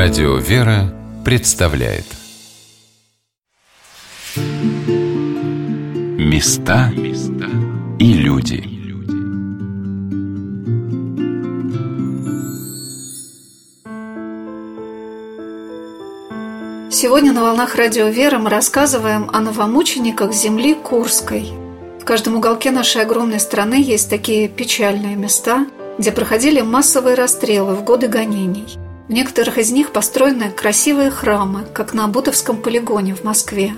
Радио «Вера» представляет. Места и люди. Сегодня на «Волнах Радио «Вера» мы рассказываем о новомучениках земли Курской. В каждом уголке нашей огромной страны есть такие печальные места, где проходили массовые расстрелы в годы гонений – в некоторых из них построены красивые храмы, как на Бутовском полигоне в Москве.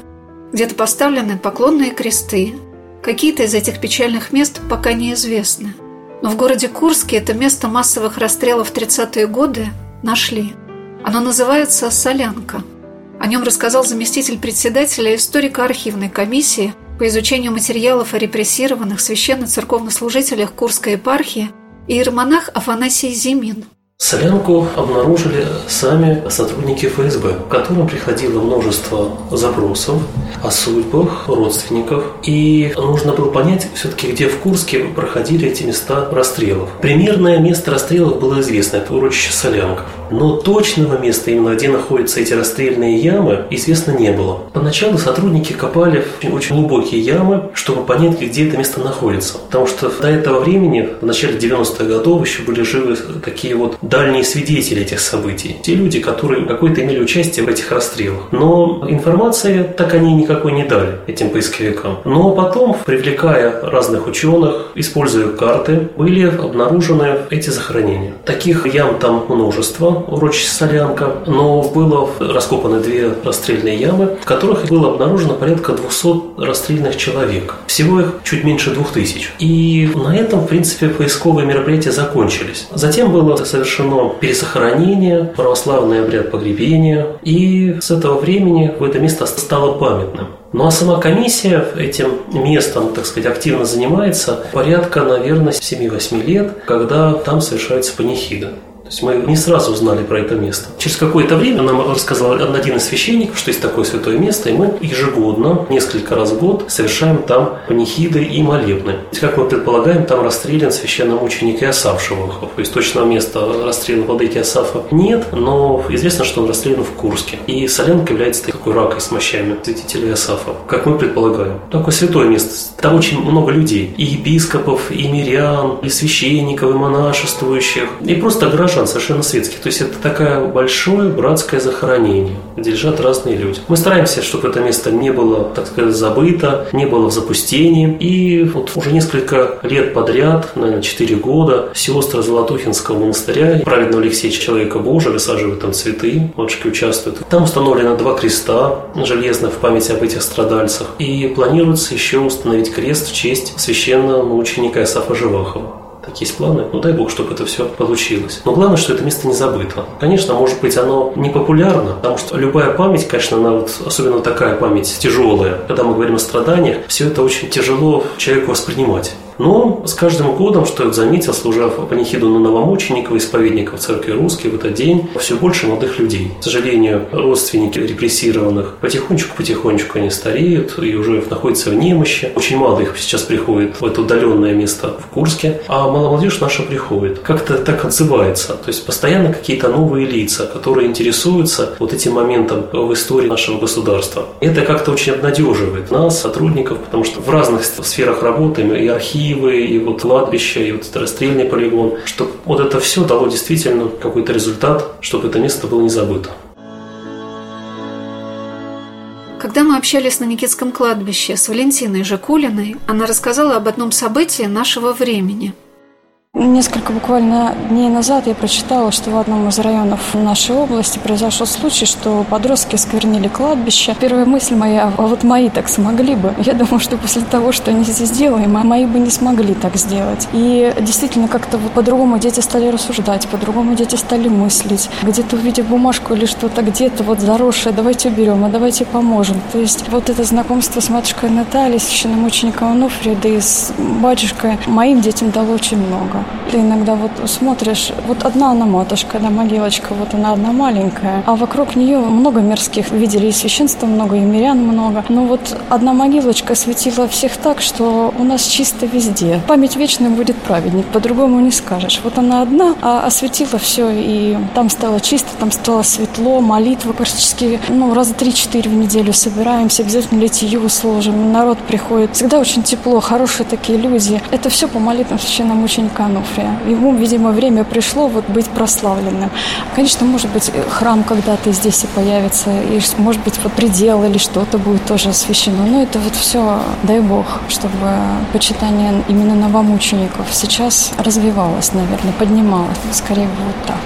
Где-то поставлены поклонные кресты. Какие-то из этих печальных мест пока неизвестны. Но в городе Курске это место массовых расстрелов в 30-е годы нашли. Оно называется «Солянка». О нем рассказал заместитель председателя историко-архивной комиссии по изучению материалов о репрессированных священно-церковнослужителях Курской епархии иеромонах Афанасий Зимин – Солянку обнаружили сами сотрудники ФСБ, которым приходило множество запросов о судьбах родственников. И нужно было понять все-таки, где в Курске проходили эти места расстрелов. Примерное место расстрелов было известно, это урочище Солянка. Но точного места, именно где находятся эти расстрельные ямы, известно не было. Поначалу сотрудники копали очень глубокие ямы, чтобы понять, где это место находится. Потому что до этого времени, в начале 90-х годов, еще были живы такие вот дальние свидетели этих событий. Те люди, которые какое-то имели участие в этих расстрелах. Но информации так они никакой не дали этим поисковикам. Но потом, привлекая разных ученых, используя карты, были обнаружены эти захоронения. Таких ям там множество, урочище Солянка, но было раскопаны две расстрельные ямы, в которых было обнаружено порядка 200 расстрельных человек. Всего их чуть меньше 2000. И на этом, в принципе, поисковые мероприятия закончились. Затем было совершено совершено пересохранение, православный обряд погребения, и с этого времени в это место стало памятным. Ну а сама комиссия этим местом, так сказать, активно занимается порядка, наверное, 7-8 лет, когда там совершаются панихиды. То есть мы не сразу узнали про это место. Через какое-то время нам рассказал один из священников, что есть такое святое место, и мы ежегодно, несколько раз в год, совершаем там панихиды и молебны. Как мы предполагаем, там расстрелян священномученик Иосаф Шавахов. То есть точного места расстрела владыки Иосафа нет, но известно, что он расстрелян в Курске. И Солянка является такой ракой с мощами святителя Иосафа, как мы предполагаем. Такое святое место. Там очень много людей. И епископов, и мирян, и священников, и монашествующих, и просто граждан совершенно, совершенно светских. То есть это такое большое братское захоронение, где лежат разные люди. Мы стараемся, чтобы это место не было, так сказать, забыто, не было в запустении. И вот уже несколько лет подряд, наверное, 4 года, сестры Золотухинского монастыря, праведного Алексея Человека Божия, высаживают там цветы, матушки участвуют. Там установлено два креста железных в память об этих страдальцах. И планируется еще установить крест в честь священного мученика Исафа Живахова такие есть планы. Ну дай бог, чтобы это все получилось. Но главное, что это место не забыто. Конечно, может быть, оно не популярно, потому что любая память, конечно, она вот, особенно такая память тяжелая, когда мы говорим о страданиях, все это очень тяжело человеку воспринимать. Но с каждым годом, что я заметил, служа панихиду на новомучеников, исповедников церкви русской в этот день, все больше молодых людей. К сожалению, родственники репрессированных потихонечку-потихонечку они стареют и уже находятся в немощи. Очень мало их сейчас приходит в это удаленное место в Курске, а молодежь наша приходит. Как-то так отзывается. То есть постоянно какие-то новые лица, которые интересуются вот этим моментом в истории нашего государства. Это как-то очень обнадеживает нас, сотрудников, потому что в разных сферах работаем, и архив, архивы, и вот кладбище, и вот этот расстрельный полигон, чтобы вот это все дало действительно какой-то результат, чтобы это место было не забыто. Когда мы общались на Никитском кладбище с Валентиной Жакулиной, она рассказала об одном событии нашего времени – Несколько буквально дней назад я прочитала, что в одном из районов нашей области произошел случай, что подростки сквернили кладбище. Первая мысль моя, а вот мои так смогли бы. Я думаю, что после того, что они здесь делаем, мои бы не смогли так сделать. И действительно как-то по-другому дети стали рассуждать, по-другому дети стали мыслить. Где-то увидев бумажку или что-то где-то вот заросшее, давайте уберем, а давайте поможем. То есть вот это знакомство с матушкой Натальей, священномучеником Ануфрией, да и с батюшкой моим детям дало очень много. Ты иногда вот смотришь, вот одна она матушка, да, могилочка, вот она одна маленькая, а вокруг нее много мирских. Видели и священства много, и мирян много. Но вот одна могилочка светила всех так, что у нас чисто везде. Память вечная будет праведник, по-другому не скажешь. Вот она одна, а осветила все, и там стало чисто, там стало светло, молитва практически, ну, раза три-четыре в неделю собираемся, обязательно литию сложим, народ приходит. Всегда очень тепло, хорошие такие люди. Это все по молитвам священного мученика Ануфрия. Ему, видимо, время пришло вот быть прославленным. Конечно, может быть, храм когда-то здесь и появится, и, может быть, вот предел или что-то будет тоже освящено. Но это вот все, дай Бог, чтобы почитание именно новомучеников сейчас развивалось, наверное, поднималось. Скорее вот так.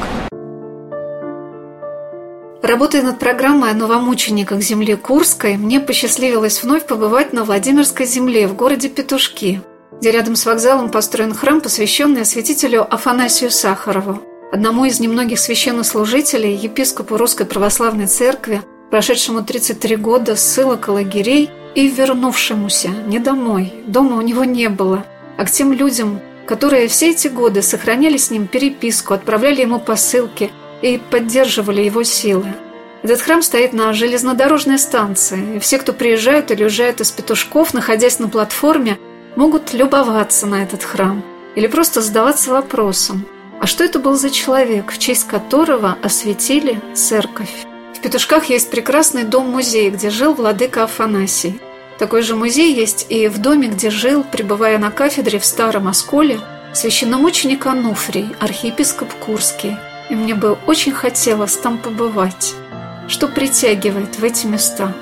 Работая над программой о новомучениках земли Курской, мне посчастливилось вновь побывать на Владимирской земле в городе Петушки, где рядом с вокзалом построен храм, посвященный осветителю Афанасию Сахарову, одному из немногих священнослужителей, епископу Русской Православной Церкви, прошедшему 33 года ссылок и лагерей и вернувшемуся не домой, дома у него не было, а к тем людям, которые все эти годы сохраняли с ним переписку, отправляли ему посылки – и поддерживали его силы. Этот храм стоит на железнодорожной станции, и все, кто приезжают или уезжают из Петушков, находясь на платформе, могут любоваться на этот храм или просто задаваться вопросом, а что это был за человек, в честь которого осветили церковь? В Петушках есть прекрасный дом-музей, где жил владыка Афанасий. Такой же музей есть и в доме, где жил, пребывая на кафедре в Старом Осколе, священномученик Ануфрий, архиепископ Курский – и мне бы очень хотелось там побывать. Что притягивает в эти места?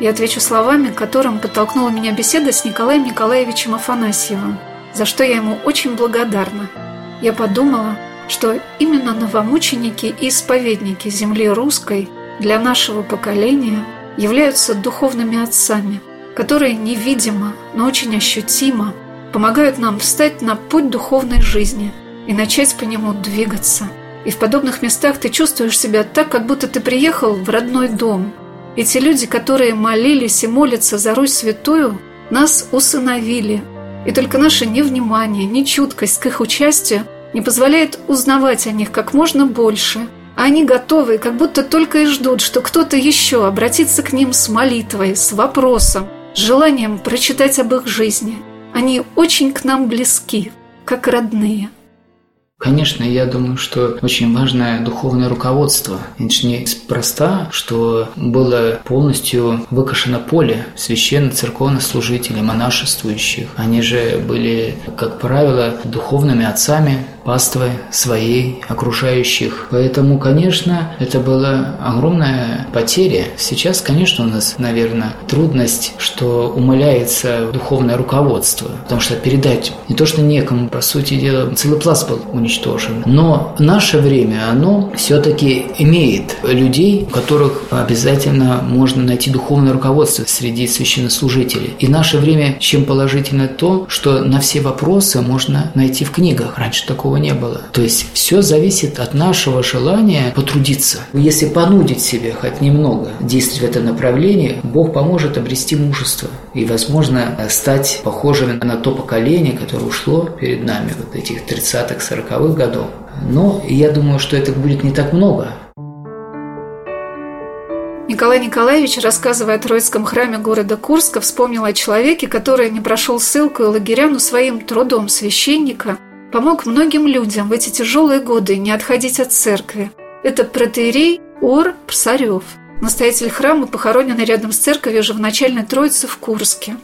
Я отвечу словами, которым подтолкнула меня беседа с Николаем Николаевичем Афанасьевым, за что я ему очень благодарна. Я подумала, что именно новомученики и исповедники земли русской для нашего поколения являются духовными отцами, которые невидимо, но очень ощутимо помогают нам встать на путь духовной жизни и начать по нему двигаться – и в подобных местах ты чувствуешь себя так, как будто ты приехал в родной дом. Эти люди, которые молились и молятся за Русь Святую, нас усыновили. И только наше невнимание, нечуткость к их участию не позволяет узнавать о них как можно больше. А они готовы, как будто только и ждут, что кто-то еще обратится к ним с молитвой, с вопросом, с желанием прочитать об их жизни. Они очень к нам близки, как родные. Конечно, я думаю, что очень важное духовное руководство. Это неспроста, что было полностью выкашено поле священно-церковных служителей, монашествующих. Они же были, как правило, духовными отцами, паствы своей, окружающих. Поэтому, конечно, это была огромная потеря. Сейчас, конечно, у нас, наверное, трудность, что умаляется духовное руководство, потому что передать не то, что некому, по сути дела, целый пласт был уничтожен. Но наше время, оно все-таки имеет людей, у которых обязательно можно найти духовное руководство среди священнослужителей. И наше время чем положительно то, что на все вопросы можно найти в книгах. Раньше такого не было. То есть все зависит от нашего желания потрудиться. Если понудить себя хоть немного действовать в этом направлении, Бог поможет обрести мужество и, возможно, стать похожим на то поколение, которое ушло перед нами вот этих 30-х, 40-х годов. Но я думаю, что это будет не так много. Николай Николаевич, рассказывая о Троицком храме города Курска, вспомнил о человеке, который не прошел ссылку и лагеря, но своим трудом священника помог многим людям в эти тяжелые годы не отходить от церкви. Это протеерей Ор Псарев, настоятель храма, похороненный рядом с церковью уже в начальной Троице в Курске.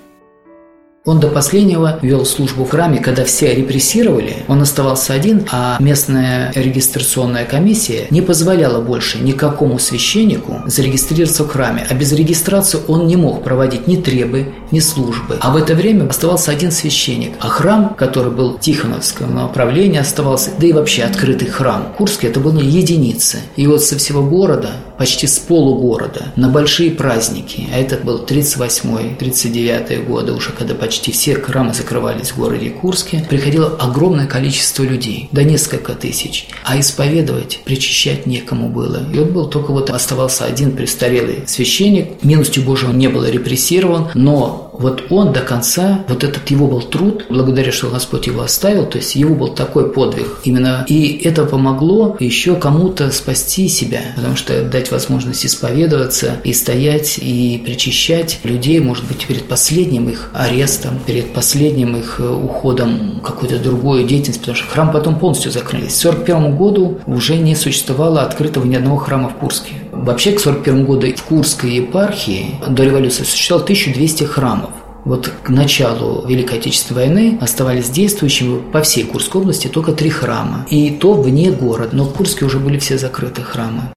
Он до последнего вел службу в храме, когда все репрессировали, он оставался один, а местная регистрационная комиссия не позволяла больше никакому священнику зарегистрироваться в храме, а без регистрации он не мог проводить ни требы, ни службы. А в это время оставался один священник, а храм, который был Тихоновского направления, оставался, да и вообще открытый храм. Курский это был не единица. И вот со всего города, почти с полугорода, на большие праздники, а этот был 38-й, 39-е годы уже, когда почти все храмы закрывались в городе Курске, приходило огромное количество людей, до несколько тысяч. А исповедовать, причащать некому было. И вот был только вот оставался один престарелый священник, милостью Божьей он не был репрессирован, но вот он до конца, вот этот его был труд, благодаря, что Господь его оставил, то есть его был такой подвиг именно. И это помогло еще кому-то спасти себя, потому что дать возможность исповедоваться и стоять и причащать людей, может быть, перед последним их арестом, перед последним их э, уходом в какую-то другую деятельность, потому что храм потом полностью закрылись. К 1941 году уже не существовало открытого ни одного храма в Курске. Вообще к 1941 году в Курской епархии до революции существовало 1200 храмов. Вот к началу Великой Отечественной войны оставались действующими по всей Курской области только три храма. И то вне города, но в Курске уже были все закрыты храмы.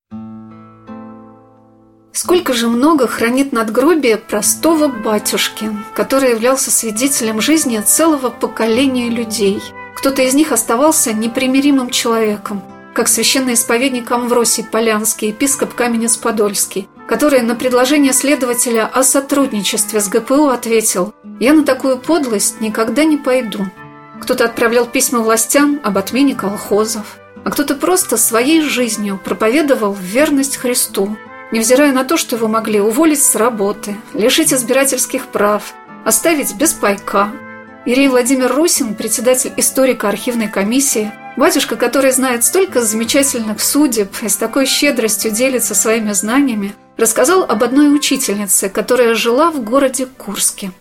Сколько же много хранит надгробие простого батюшки, который являлся свидетелем жизни целого поколения людей. Кто-то из них оставался непримиримым человеком, как священный исповедник Амвросий Полянский, епископ Каменец-Подольский, который на предложение следователя о сотрудничестве с ГПУ ответил «Я на такую подлость никогда не пойду». Кто-то отправлял письма властям об отмене колхозов, а кто-то просто своей жизнью проповедовал верность Христу, невзирая на то, что его могли уволить с работы, лишить избирательских прав, оставить без пайка. Ирий Владимир Русин, председатель историко-архивной комиссии, батюшка, который знает столько замечательных судеб и с такой щедростью делится своими знаниями, рассказал об одной учительнице, которая жила в городе Курске.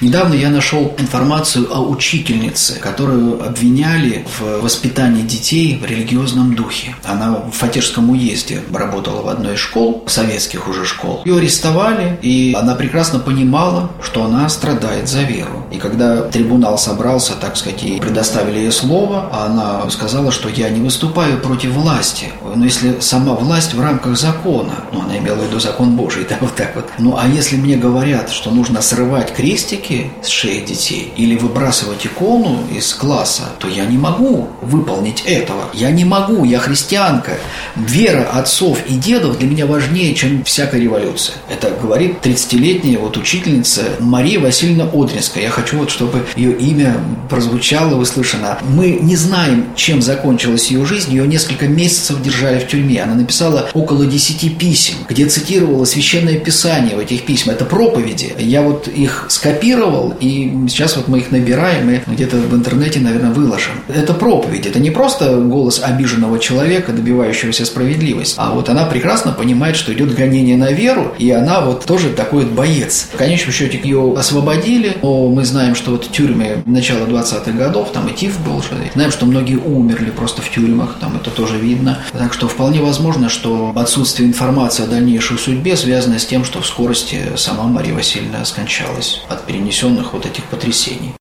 Недавно я нашел информацию о учительнице, которую обвиняли в воспитании детей в религиозном духе. Она в Фатежском уезде работала в одной из школ, советских уже школ. Ее арестовали, и она прекрасно понимала, что она страдает за веру. И когда трибунал собрался, так сказать, и предоставили ей слово, она сказала, что я не выступаю против власти. Но если сама власть в рамках закона, ну, она имела в виду закон Божий, да, вот так вот. Ну, а если мне говорят, что нужно срывать крестики, с шеи детей или выбрасывать икону из класса, то я не могу выполнить этого. Я не могу, я христианка. Вера отцов и дедов для меня важнее, чем всякая революция. Это говорит 30-летняя вот учительница Мария Васильевна Одринская. Я хочу вот, чтобы ее имя прозвучало, услышано. Мы не знаем, чем закончилась ее жизнь. Ее несколько месяцев держали в тюрьме. Она написала около 10 писем, где цитировала священное писание в этих письмах. Это проповеди. Я вот их скопировал и сейчас вот мы их набираем и где-то в интернете, наверное, выложим. Это проповедь, это не просто голос обиженного человека, добивающегося справедливости, а вот она прекрасно понимает, что идет гонение на веру, и она вот тоже такой вот боец. В конечном счете ее освободили, но мы знаем, что вот тюрьмы начала 20-х годов, там и ТИФ был, знаем, что многие умерли просто в тюрьмах, там это тоже видно. Так что вполне возможно, что отсутствие информации о дальнейшей судьбе связано с тем, что в скорости сама Мария Васильевна скончалась от перенесенных вот этих потрясений.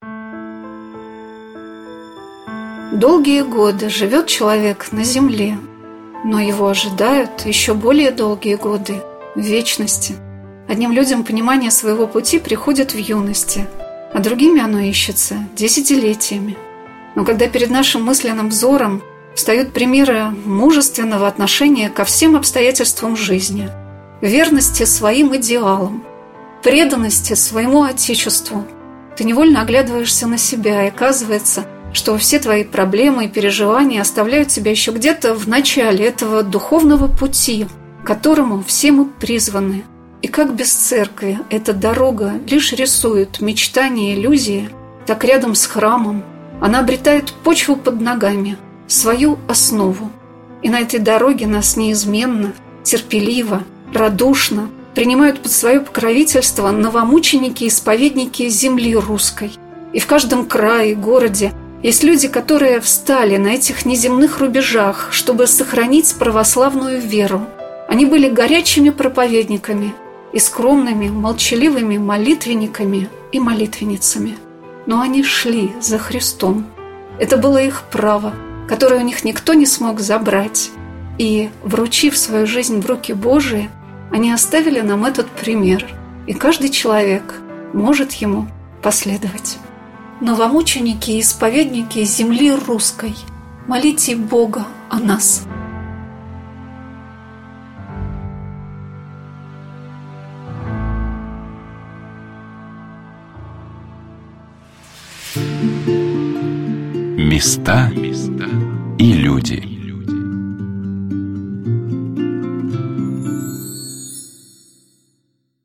Долгие годы живет человек на земле, но его ожидают еще более долгие годы в вечности. Одним людям понимание своего пути приходит в юности, а другими оно ищется десятилетиями. Но когда перед нашим мысленным взором встают примеры мужественного отношения ко всем обстоятельствам жизни, верности своим идеалам – преданности своему Отечеству. Ты невольно оглядываешься на себя, и оказывается, что все твои проблемы и переживания оставляют тебя еще где-то в начале этого духовного пути, к которому все мы призваны. И как без церкви эта дорога лишь рисует мечтания и иллюзии, так рядом с храмом она обретает почву под ногами, свою основу. И на этой дороге нас неизменно, терпеливо, радушно принимают под свое покровительство новомученики и исповедники земли русской. И в каждом крае, городе есть люди, которые встали на этих неземных рубежах, чтобы сохранить православную веру. Они были горячими проповедниками и скромными, молчаливыми молитвенниками и молитвенницами. Но они шли за Христом. Это было их право, которое у них никто не смог забрать. И, вручив свою жизнь в руки Божии, они оставили нам этот пример, и каждый человек может ему последовать. Новомученики и исповедники земли русской, молите Бога о нас. Места.